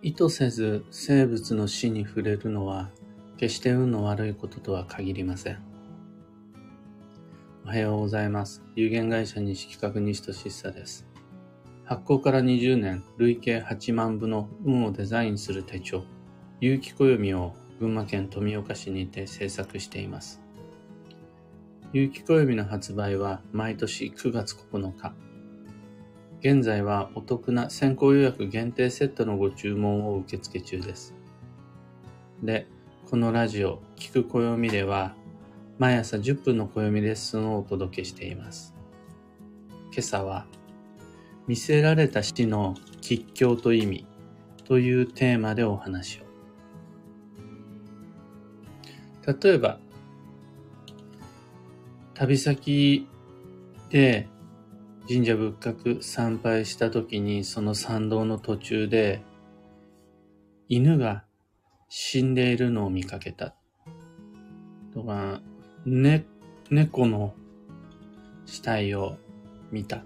意図せず生物の死に触れるのは決して運の悪いこととは限りません。おはようございます。有限会社西企画西俊久です。発行から20年、累計8万部の運をデザインする手帳、有機暦を群馬県富岡市にて制作しています。有機暦の発売は毎年9月9日。現在はお得な先行予約限定セットのご注文を受付中です。で、このラジオ、聞く暦では、毎朝10分の暦レッスンをお届けしています。今朝は、見せられた死の吉凶と意味というテーマでお話を。例えば、旅先で神社仏閣参拝した時にその参道の途中で犬が死んでいるのを見かけた。とか、ね、猫の死体を見た。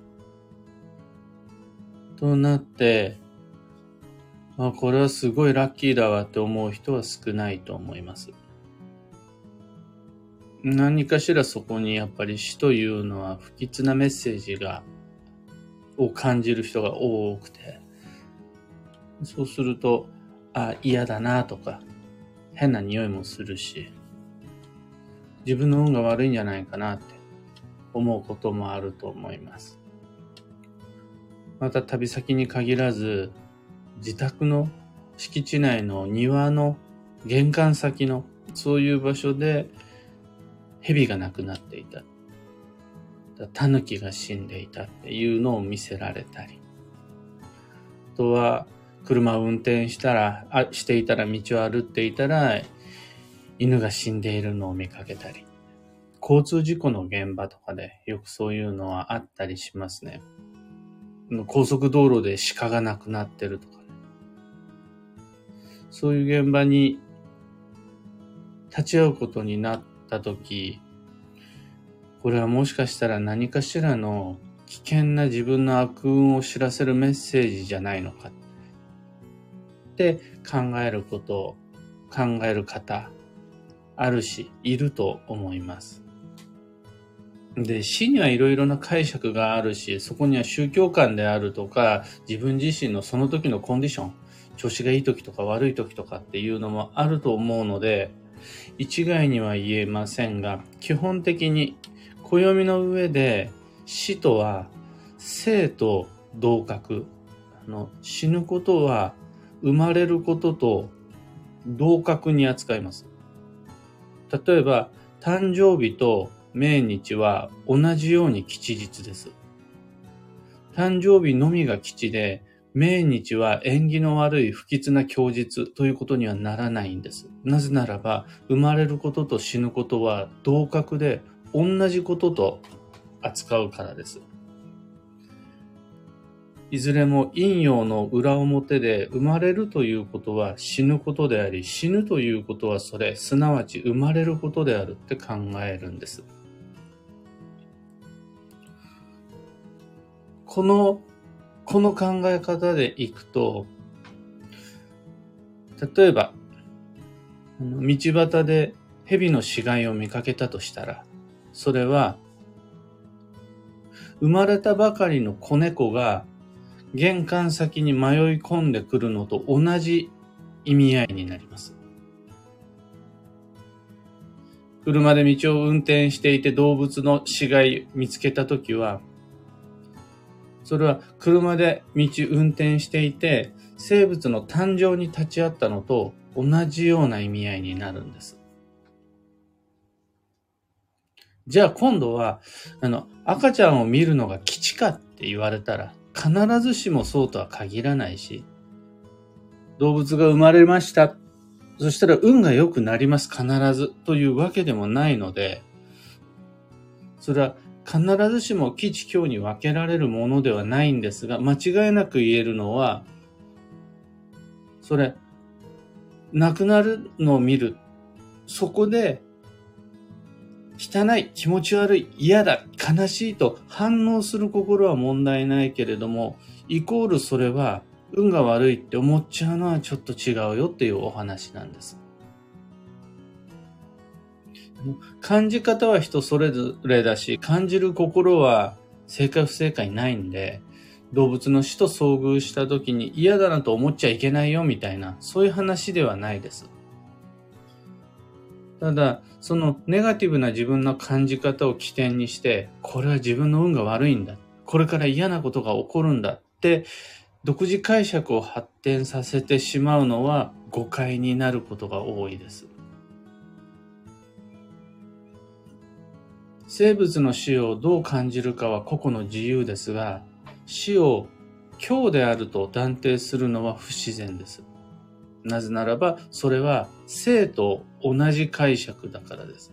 となって、まあこれはすごいラッキーだわって思う人は少ないと思います。何かしらそこにやっぱり死というのは不吉なメッセージがを感じる人が多くて、そうすると、あ、嫌だなとか、変な匂いもするし、自分の運が悪いんじゃないかなって思うこともあると思います。また旅先に限らず、自宅の敷地内の庭の玄関先のそういう場所で蛇が亡くなっていた。タヌキが死んでいたっていうのを見せられたり。あとは、車を運転したら、あ、していたら道を歩っていたら、犬が死んでいるのを見かけたり。交通事故の現場とかでよくそういうのはあったりしますね。高速道路で鹿が亡くなってるとかね。そういう現場に立ち会うことになったとき、これはもしかしたら何かしらの危険な自分の悪運を知らせるメッセージじゃないのかって考えることを考える方あるしいると思います。で、死にはいろいろな解釈があるし、そこには宗教観であるとか、自分自身のその時のコンディション、調子がいい時とか悪い時とかっていうのもあると思うので、一概には言えませんが、基本的に暦の上で死とは生と同格。あの死ぬことは生まれることと同格に扱います。例えば、誕生日と命日は同じように吉日です。誕生日のみが吉で、命日は縁起の悪い不吉な供日ということにはならないんです。なぜならば、生まれることと死ぬことは同格で同じことと扱うからです。いずれも陰陽の裏表で生まれるということは死ぬことであり、死ぬということはそれ、すなわち生まれることであるって考えるんです。この、この考え方でいくと、例えば、道端で蛇の死骸を見かけたとしたら、それは、生まれたばかりの子猫が玄関先に迷い込んでくるのと同じ意味合いになります。車で道を運転していて動物の死骸見つけたときは、それは車で道運転していて生物の誕生に立ち会ったのと同じような意味合いになるんです。じゃあ今度は、あの、赤ちゃんを見るのが基地かって言われたら、必ずしもそうとは限らないし、動物が生まれました。そしたら運が良くなります、必ず。というわけでもないので、それは必ずしも基地教に分けられるものではないんですが、間違いなく言えるのは、それ、亡くなるのを見る。そこで汚い、気持ち悪い、嫌だ、悲しいと反応する心は問題ないけれども、イコールそれは運が悪いって思っちゃうのはちょっと違うよっていうお話なんです。感じ方は人それぞれだし、感じる心は正解不正解ないんで、動物の死と遭遇した時に嫌だなと思っちゃいけないよみたいな、そういう話ではないです。ただ、そのネガティブな自分の感じ方を起点にして、これは自分の運が悪いんだ。これから嫌なことが起こるんだって、独自解釈を発展させてしまうのは誤解になることが多いです。生物の死をどう感じるかは個々の自由ですが、死を今日であると断定するのは不自然です。なぜならば、それは生と同じ解釈だからです。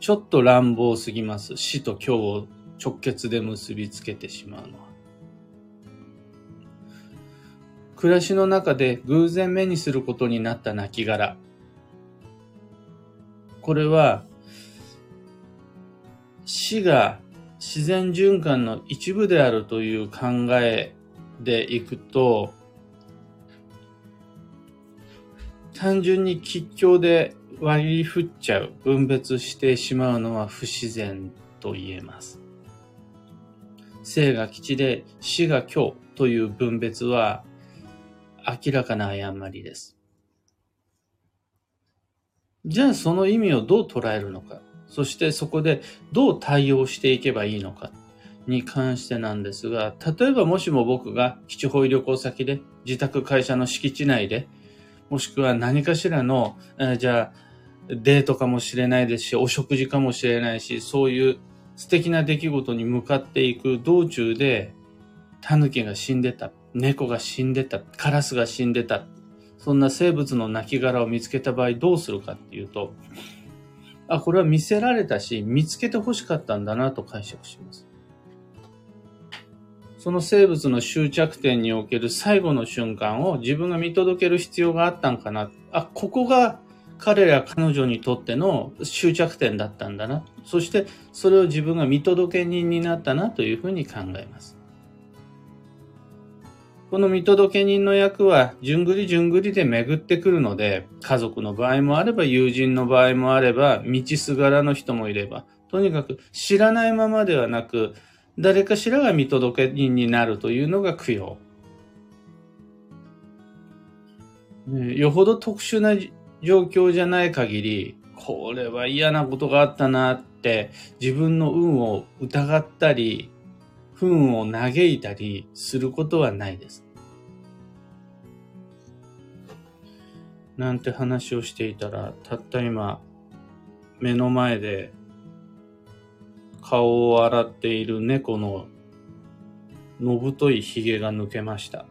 ちょっと乱暴すぎます。死と今日を直結で結びつけてしまうのは。暮らしの中で偶然目にすることになった亡骸。これは、死が自然循環の一部であるという考えでいくと、単純に吉凶で割り振っちゃう、分別してしまうのは不自然と言えます。生が吉で死が凶という分別は明らかな誤りです。じゃあその意味をどう捉えるのか、そしてそこでどう対応していけばいいのかに関してなんですが、例えばもしも僕が基地保医旅行先で自宅会社の敷地内で、もしくは何かしらの、えー、じゃあデートかもしれないですし、お食事かもしれないし、そういう素敵な出来事に向かっていく道中で、狸が死んでた、猫が死んでた、カラスが死んでた、そんな生物の亡骸を見つけた場合どうするかっていうと、あ、これは見せられたし、見つけて欲しかったんだなと解釈します。その生物の終着点における最後の瞬間を自分が見届ける必要があったんかな。あ、ここが彼ら彼女にとっての終着点だったんだな。そしてそれを自分が見届け人になったなというふうに考えます。この見届け人の役は、じゅんぐりじゅんぐりで巡ってくるので、家族の場合もあれば、友人の場合もあれば、道すがらの人もいれば、とにかく知らないままではなく、誰かしらが見届け人になるというのが供養。よほど特殊な状況じゃない限り、これは嫌なことがあったなって自分の運を疑ったり、不運を嘆いたりすることはないです。なんて話をしていたら、たった今、目の前で顔を洗っている猫ののぶとい髭が抜けました。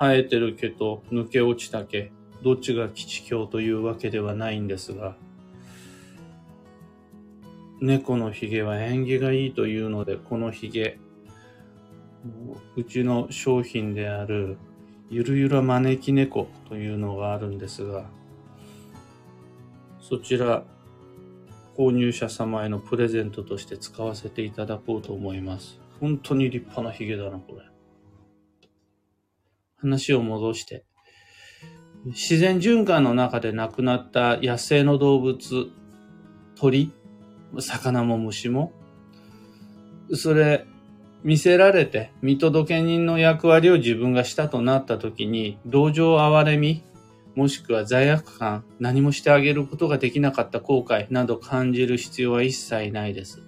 生えてる毛と抜け落ちた毛、どっちが基地境というわけではないんですが、猫のひげは縁起がいいというので、このひげ、うちの商品であるゆるゆら招き猫というのがあるんですが、そちら購入者様へのプレゼントとして使わせていただこうと思います。本当に立派なヒゲだな、これ。話を戻して、自然循環の中で亡くなった野生の動物、鳥、魚も虫も、それ、見せられて、見届け人の役割を自分がしたとなった時に、同情哀れみ、もしくは罪悪感、何もしてあげることができなかった後悔など感じる必要は一切ないです。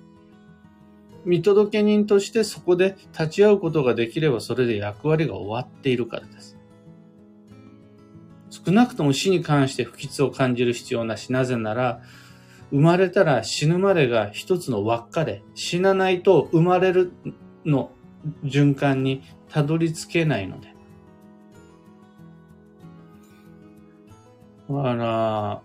見届け人としてそこで立ち会うことができればそれで役割が終わっているからです。少なくとも死に関して不吉を感じる必要なし、なぜなら、生まれたら死ぬまでが一つの輪っかで、死なないと生まれるの循環にたどり着けないので。だから、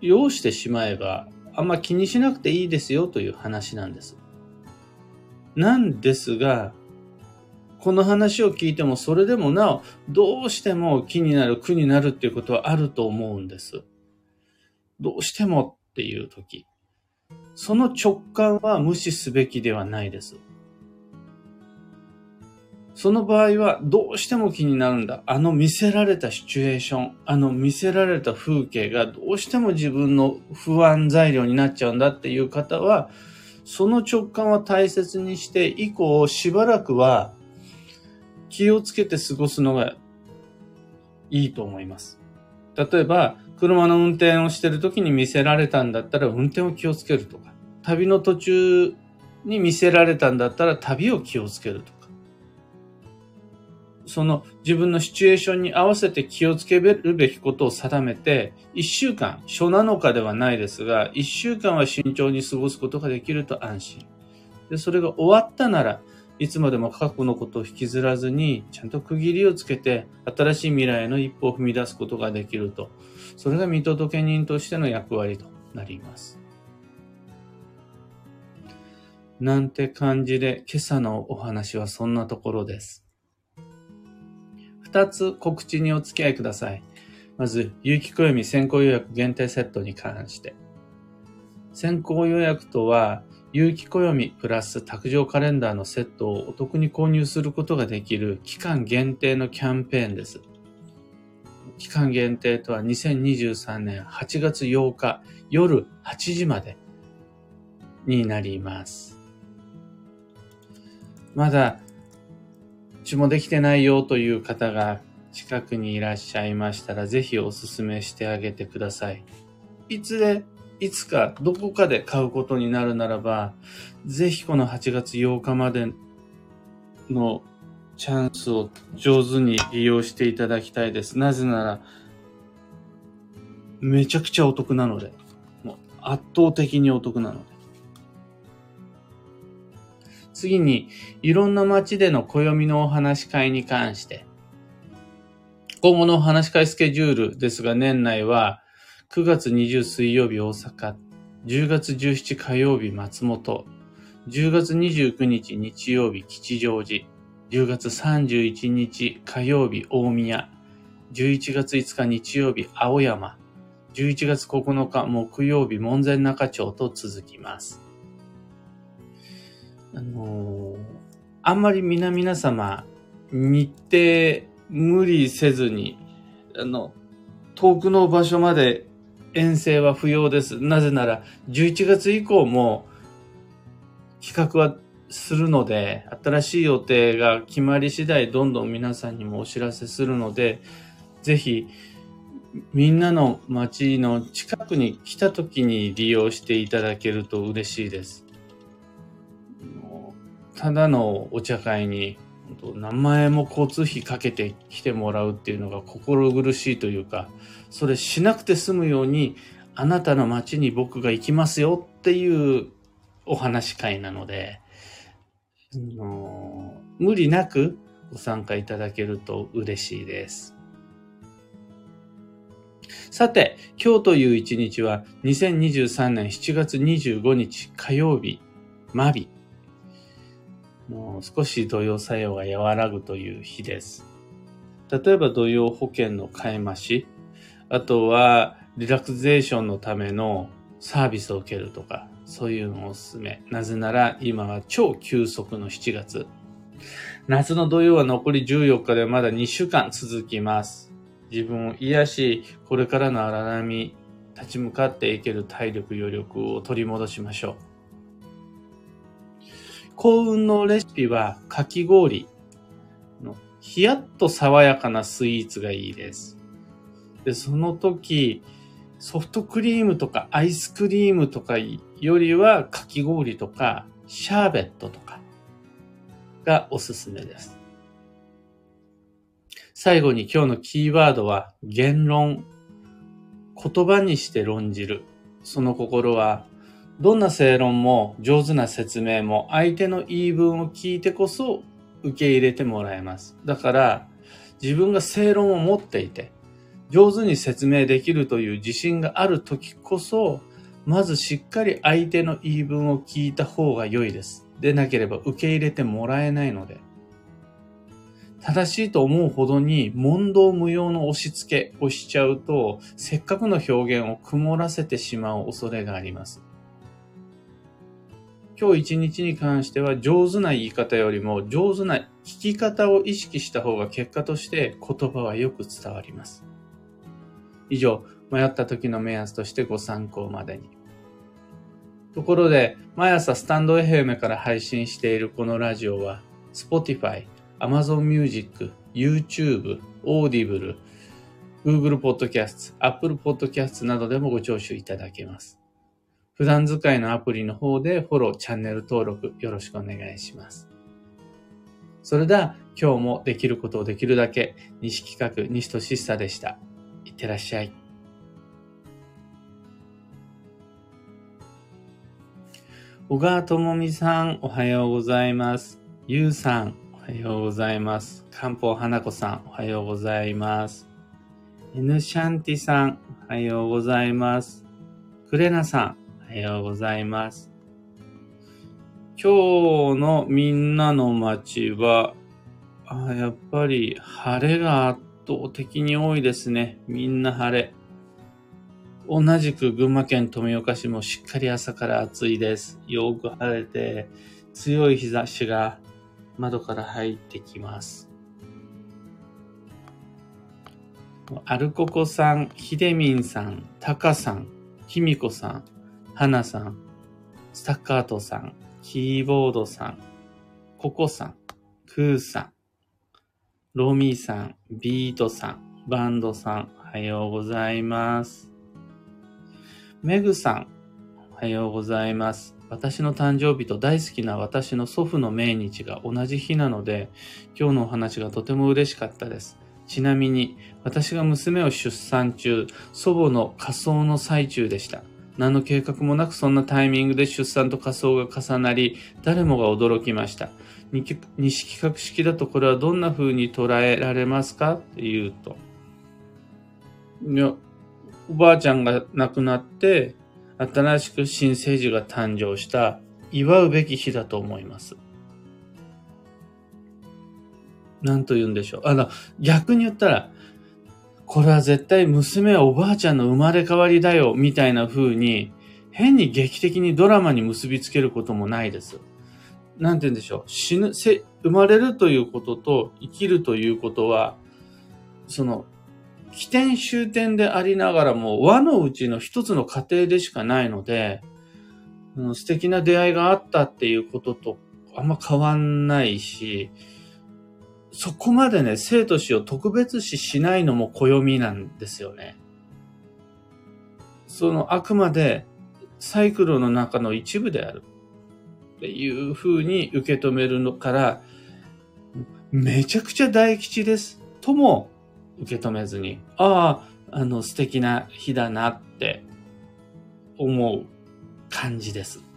要してしまえば、あんま気にしなくていいですよという話なんです。なんですが、この話を聞いてもそれでもなお、どうしても気になる、苦になるっていうことはあると思うんです。どうしてもっていう時、その直感は無視すべきではないです。その場合はどうしても気になるんだ。あの見せられたシチュエーション、あの見せられた風景がどうしても自分の不安材料になっちゃうんだっていう方は、その直感は大切にして以降しばらくは気をつけて過ごすのがいいと思います。例えば、車の運転をしてる時に見せられたんだったら運転を気をつけるとか、旅の途中に見せられたんだったら旅を気をつけるとか、その自分のシチュエーションに合わせて気をつけるべきことを定めて、一週間、初7日ではないですが、一週間は慎重に過ごすことができると安心。で、それが終わったなら、いつまでも過去のことを引きずらずに、ちゃんと区切りをつけて、新しい未来への一歩を踏み出すことができると。それが見届け人としての役割となります。なんて感じで、今朝のお話はそんなところです。二つ告知にお付き合いください。まず、有機暦先行予約限定セットに関して。先行予約とは、有機暦プラス卓上カレンダーのセットをお得に購入することができる期間限定のキャンペーンです。期間限定とは2023年8月8日夜8時までになります。まだ注文できてないよという方が近くにいらっしゃいましたら、ぜひお勧めしてあげてください。いつで、いつかどこかで買うことになるならば、ぜひこの8月8日までのチャンスを上手に利用していただきたいです。なぜなら、めちゃくちゃお得なので、もう圧倒的にお得なので。次に、いろんな街での暦のお話し会に関して、今後のお話し会スケジュールですが、年内は9月20水曜日大阪、10月17火曜日松本、10月29日日曜日吉祥寺、10月31日火曜日大宮、11月5日日曜日青山、11月9日木曜日門前仲町と続きます。あのー、あんまり皆々様、日程無理せずに、あの、遠くの場所まで遠征は不要です。なぜなら、11月以降も企画はするので、新しい予定が決まり次第、どんどん皆さんにもお知らせするので、ぜひ、みんなの街の近くに来た時に利用していただけると嬉しいです。ただのお茶会に何万円も交通費かけて来てもらうっていうのが心苦しいというか、それしなくて済むように、あなたの街に僕が行きますよっていうお話会なので、の無理なくご参加いただけると嬉しいです。さて、今日という一日は2023年7月25日火曜日、マビ。もう少し土曜作用が和らぐという日です。例えば土曜保険の買い増し、あとはリラクゼーションのためのサービスを受けるとか、そういうのをおすすめ。なぜなら今は超急速の7月。夏の土曜は残り14日でまだ2週間続きます。自分を癒し、これからの荒波、立ち向かっていける体力余力を取り戻しましょう。幸運のレシピはかき氷のひやっと爽やかなスイーツがいいです。で、その時、ソフトクリームとかアイスクリームとかよりはかき氷とかシャーベットとかがおすすめです。最後に今日のキーワードは言論。言葉にして論じる。その心はどんな正論も上手な説明も相手の言い分を聞いてこそ受け入れてもらえます。だから自分が正論を持っていて上手に説明できるという自信がある時こそまずしっかり相手の言い分を聞いた方が良いです。でなければ受け入れてもらえないので。正しいと思うほどに問答無用の押し付けをしちゃうと、せっかくの表現を曇らせてしまう恐れがあります。今日一日に関しては上手な言い方よりも上手な聞き方を意識した方が結果として言葉はよく伝わります。以上、迷った時の目安としてご参考までに。ところで、毎朝スタンド FM から配信しているこのラジオは、Spotify、Amazon Music、YouTube、Audible、Google Podcasts、Apple Podcasts などでもご聴取いただけます。普段使いのアプリの方でフォロー、チャンネル登録よろしくお願いします。それでは今日もできることをできるだけ西企画西俊久でした。いってらっしゃい。小川智美さん、おはようございます。ゆうさん、おはようございます。漢方花子さん、おはようございます。N シャンティさん、おはようございます。クレナさん、おはようございます。今日のみんなの街は、あやっぱり晴れが圧倒的に多いですね。みんな晴れ。同じく群馬県富岡市もしっかり朝から暑いです。よく晴れて、強い日差しが窓から入ってきます。アルココさん、ヒデミンさん、タカさん、キミコさん、ハナさん、スタッカートさん、キーボードさん、ココさん、クーさん、ロミーさん、ビートさん、バンドさん、おはようございます。メグさん、おはようございます。私の誕生日と大好きな私の祖父の命日が同じ日なので、今日のお話がとても嬉しかったです。ちなみに、私が娘を出産中、祖母の仮装の最中でした。何の計画もなくそんなタイミングで出産と仮装が重なり、誰もが驚きました。西企画式だとこれはどんな風に捉えられますか？って言うと。いや、おばあちゃんが亡くなって、新しく新生児が誕生した、祝うべき日だと思います。なんと言うんでしょう。あの、逆に言ったら、これは絶対娘はおばあちゃんの生まれ変わりだよ、みたいな風に、変に劇的にドラマに結びつけることもないです。なんて言うんでしょう。死ぬ、生まれるということと生きるということは、その、起点終点でありながらも和のうちの一つの過程でしかないので、素敵な出会いがあったっていうこととあんま変わんないし、そこまでね、生と死を特別視しないのも暦なんですよね。そのあくまでサイクルの中の一部であるっていう風に受け止めるのから、めちゃくちゃ大吉ですとも受け止めずに、ああ、あの素敵な日だなって思う感じです。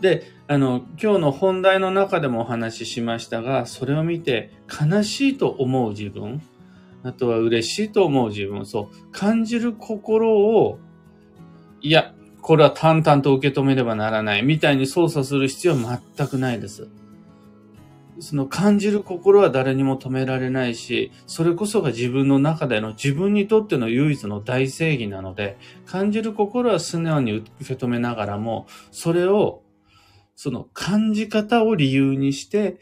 で、あの、今日の本題の中でもお話ししましたが、それを見て悲しいと思う自分、あとは嬉しいと思う自分、そう、感じる心を、いや、これは淡々と受け止めればならない、みたいに操作する必要は全くないです。その感じる心は誰にも止められないし、それこそが自分の中での自分にとっての唯一の大正義なので、感じる心は素直に受け止めながらも、それを、その感じ方を理由にして、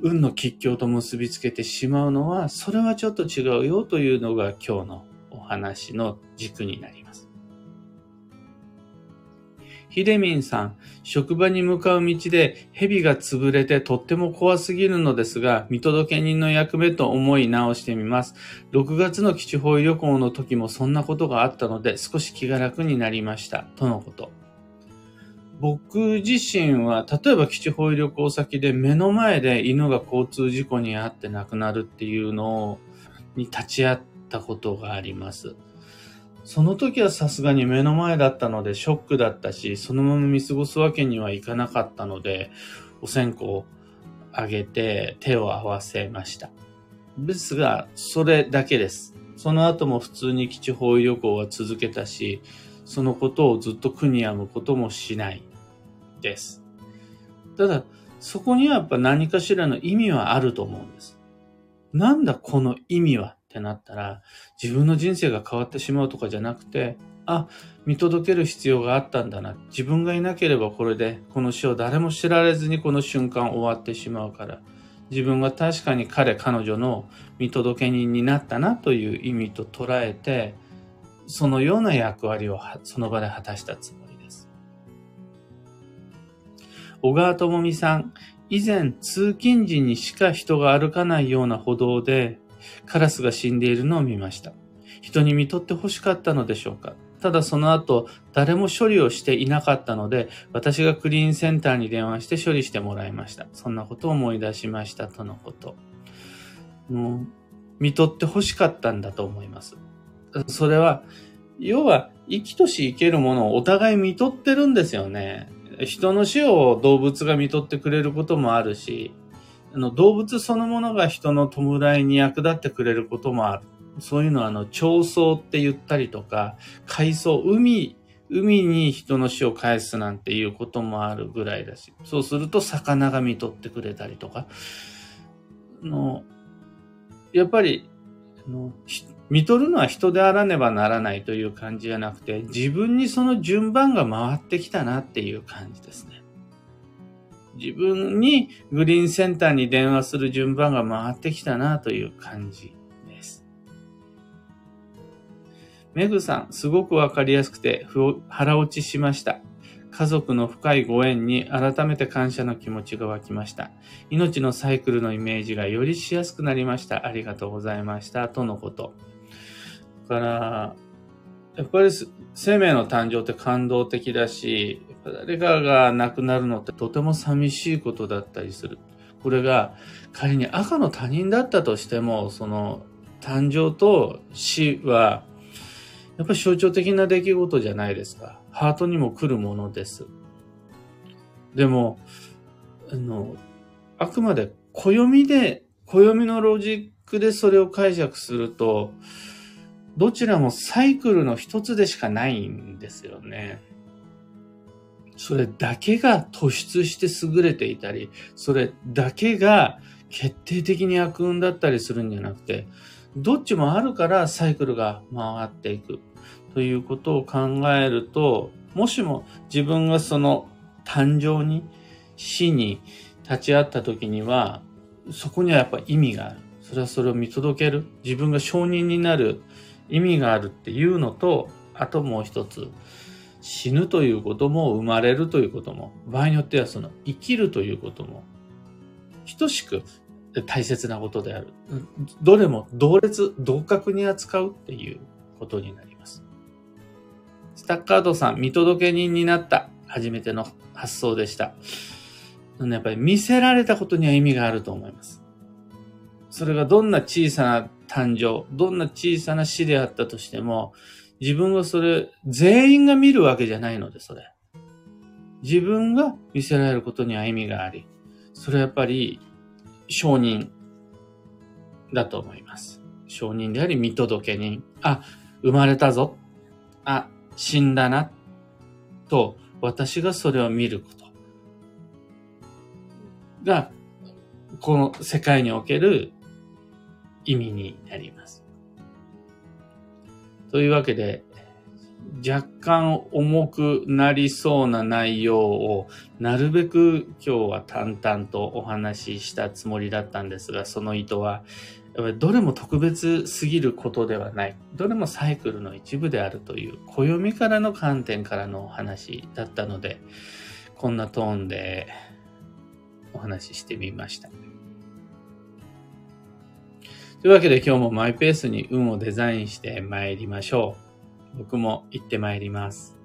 運の吉祥と結びつけてしまうのは、それはちょっと違うよというのが今日のお話の軸になります。ヒデミンさん、職場に向かう道で蛇が潰れてとっても怖すぎるのですが、見届け人の役目と思い直してみます。6月の基地方位旅行の時もそんなことがあったので、少し気が楽になりました。とのこと。僕自身は、例えば基地方位旅行先で目の前で犬が交通事故に遭って亡くなるっていうのに立ち会ったことがあります。その時はさすがに目の前だったのでショックだったし、そのまま見過ごすわけにはいかなかったので、お線香をあげて手を合わせました。ですが、それだけです。その後も普通に基地方位旅行は続けたし、そのことをずっと苦に病むこともしないです。ただ、そこにはやっぱ何かしらの意味はあると思うんです。なんだこの意味はってなったら、自分の人生が変わってしまうとかじゃなくて、あ、見届ける必要があったんだな。自分がいなければこれで、この死を誰も知られずにこの瞬間終わってしまうから、自分が確かに彼、彼女の見届け人になったなという意味と捉えて、そのような役割をその場で果たしたつもりです。小川智美さん、以前通勤時にしか人が歩かないような歩道でカラスが死んでいるのを見ました。人に見とって欲しかったのでしょうかただその後、誰も処理をしていなかったので、私がクリーンセンターに電話して処理してもらいました。そんなことを思い出しましたとのこと。もう、見とって欲しかったんだと思います。それは、要は、生きとし生けるものをお互い見とってるんですよね。人の死を動物が見とってくれることもあるし、あの動物そのものが人の弔いに役立ってくれることもある。そういうのは、あの、調層って言ったりとか、海藻、海、海に人の死を返すなんていうこともあるぐらいだし、そうすると魚が見とってくれたりとか、の、やっぱり、の見とるのは人であらねばならないという感じじゃなくて、自分にその順番が回ってきたなっていう感じですね。自分にグリーンセンターに電話する順番が回ってきたなという感じですメグさん、すごくわかりやすくて腹落ちしました。家族の深いご縁に改めて感謝の気持ちが湧きました。命のサイクルのイメージがよりしやすくなりました。ありがとうございました。とのこと。だから、やっぱり生命の誕生って感動的だし、誰かが亡くなるのってとても寂しいことだったりする。これが仮に赤の他人だったとしても、その誕生と死はやっぱり象徴的な出来事じゃないですか。ハートにも来るものです。でも、あの、あくまで暦で、暦のロジックでそれを解釈すると、どちらもサイクルの一つでしかないんですよね。それだけが突出して優れていたり、それだけが決定的に悪運だったりするんじゃなくて、どっちもあるからサイクルが回っていくということを考えると、もしも自分がその誕生に、死に立ち会った時には、そこにはやっぱ意味がある。それはそれを見届ける。自分が承認になる意味があるっていうのと、あともう一つ、死ぬということも生まれるということも、場合によってはその生きるということも、等しく大切なことである。どれも同列、同格に扱うっていうことになります。スタッカードさん、見届け人になった初めての発想でした。やっぱり見せられたことには意味があると思います。それがどんな小さな誕生、どんな小さな死であったとしても、自分はそれ、全員が見るわけじゃないので、それ。自分が見せられることには意味があり、それはやっぱり承認だと思います。承認であり見届け人。あ、生まれたぞ。あ、死んだな。と、私がそれを見ることが、この世界における意味になります。というわけで、若干重くなりそうな内容をなるべく今日は淡々とお話ししたつもりだったんですが、その意図は、どれも特別すぎることではない。どれもサイクルの一部であるという、暦からの観点からのお話だったので、こんなトーンでお話ししてみました。というわけで今日もマイペースに運をデザインして参りましょう。僕も行って参ります。